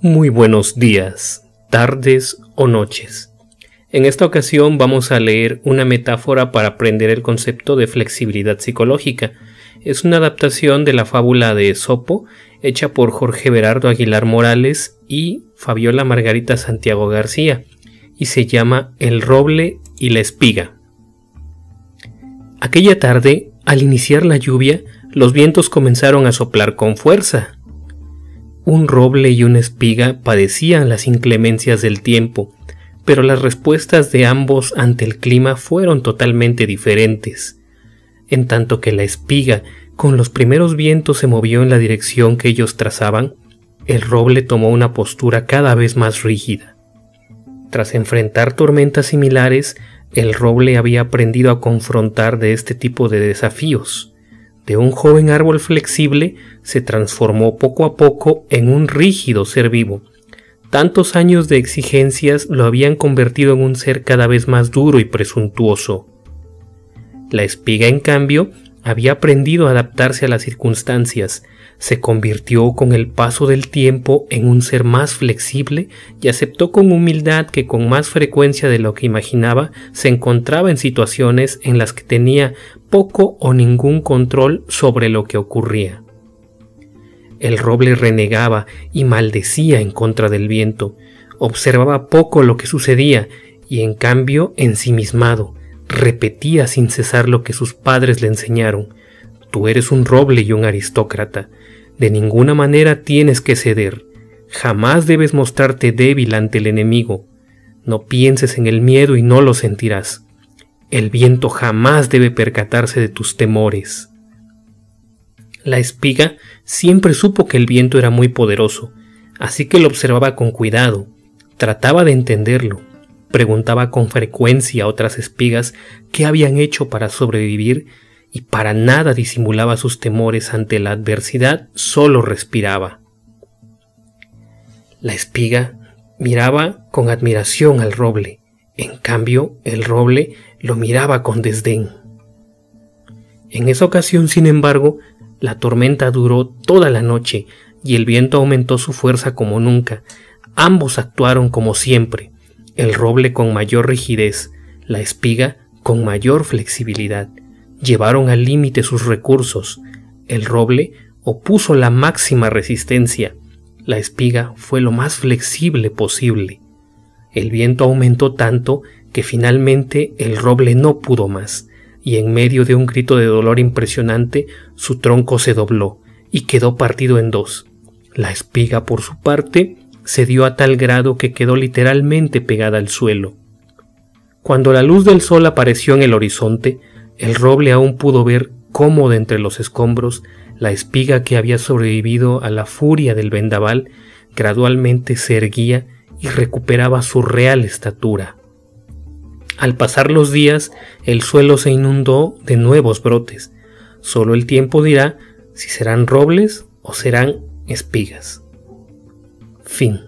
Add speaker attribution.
Speaker 1: Muy buenos días, tardes o noches. En esta ocasión vamos a leer una metáfora para aprender el concepto de flexibilidad psicológica. Es una adaptación de la fábula de Esopo, hecha por Jorge Berardo Aguilar Morales y Fabiola Margarita Santiago García, y se llama El roble y la espiga. Aquella tarde, al iniciar la lluvia, los vientos comenzaron a soplar con fuerza, un roble y una espiga padecían las inclemencias del tiempo, pero las respuestas de ambos ante el clima fueron totalmente diferentes. En tanto que la espiga con los primeros vientos se movió en la dirección que ellos trazaban, el roble tomó una postura cada vez más rígida. Tras enfrentar tormentas similares, el roble había aprendido a confrontar de este tipo de desafíos de un joven árbol flexible se transformó poco a poco en un rígido ser vivo. Tantos años de exigencias lo habían convertido en un ser cada vez más duro y presuntuoso. La espiga, en cambio, había aprendido a adaptarse a las circunstancias, se convirtió con el paso del tiempo en un ser más flexible y aceptó con humildad que con más frecuencia de lo que imaginaba se encontraba en situaciones en las que tenía poco o ningún control sobre lo que ocurría. El roble renegaba y maldecía en contra del viento, observaba poco lo que sucedía y en cambio ensimismado, repetía sin cesar lo que sus padres le enseñaron. Tú eres un roble y un aristócrata. De ninguna manera tienes que ceder. Jamás debes mostrarte débil ante el enemigo. No pienses en el miedo y no lo sentirás. El viento jamás debe percatarse de tus temores. La espiga siempre supo que el viento era muy poderoso, así que lo observaba con cuidado, trataba de entenderlo, preguntaba con frecuencia a otras espigas qué habían hecho para sobrevivir y para nada disimulaba sus temores ante la adversidad, solo respiraba. La espiga miraba con admiración al roble, en cambio el roble lo miraba con desdén. En esa ocasión, sin embargo, la tormenta duró toda la noche y el viento aumentó su fuerza como nunca. Ambos actuaron como siempre, el roble con mayor rigidez, la espiga con mayor flexibilidad. Llevaron al límite sus recursos. El roble opuso la máxima resistencia. La espiga fue lo más flexible posible. El viento aumentó tanto que finalmente el roble no pudo más, y en medio de un grito de dolor impresionante su tronco se dobló y quedó partido en dos. La espiga, por su parte, se dio a tal grado que quedó literalmente pegada al suelo. Cuando la luz del sol apareció en el horizonte, el roble aún pudo ver cómo de entre los escombros la espiga que había sobrevivido a la furia del vendaval gradualmente se erguía y recuperaba su real estatura. Al pasar los días, el suelo se inundó de nuevos brotes. Solo el tiempo dirá si serán robles o serán espigas. Fin.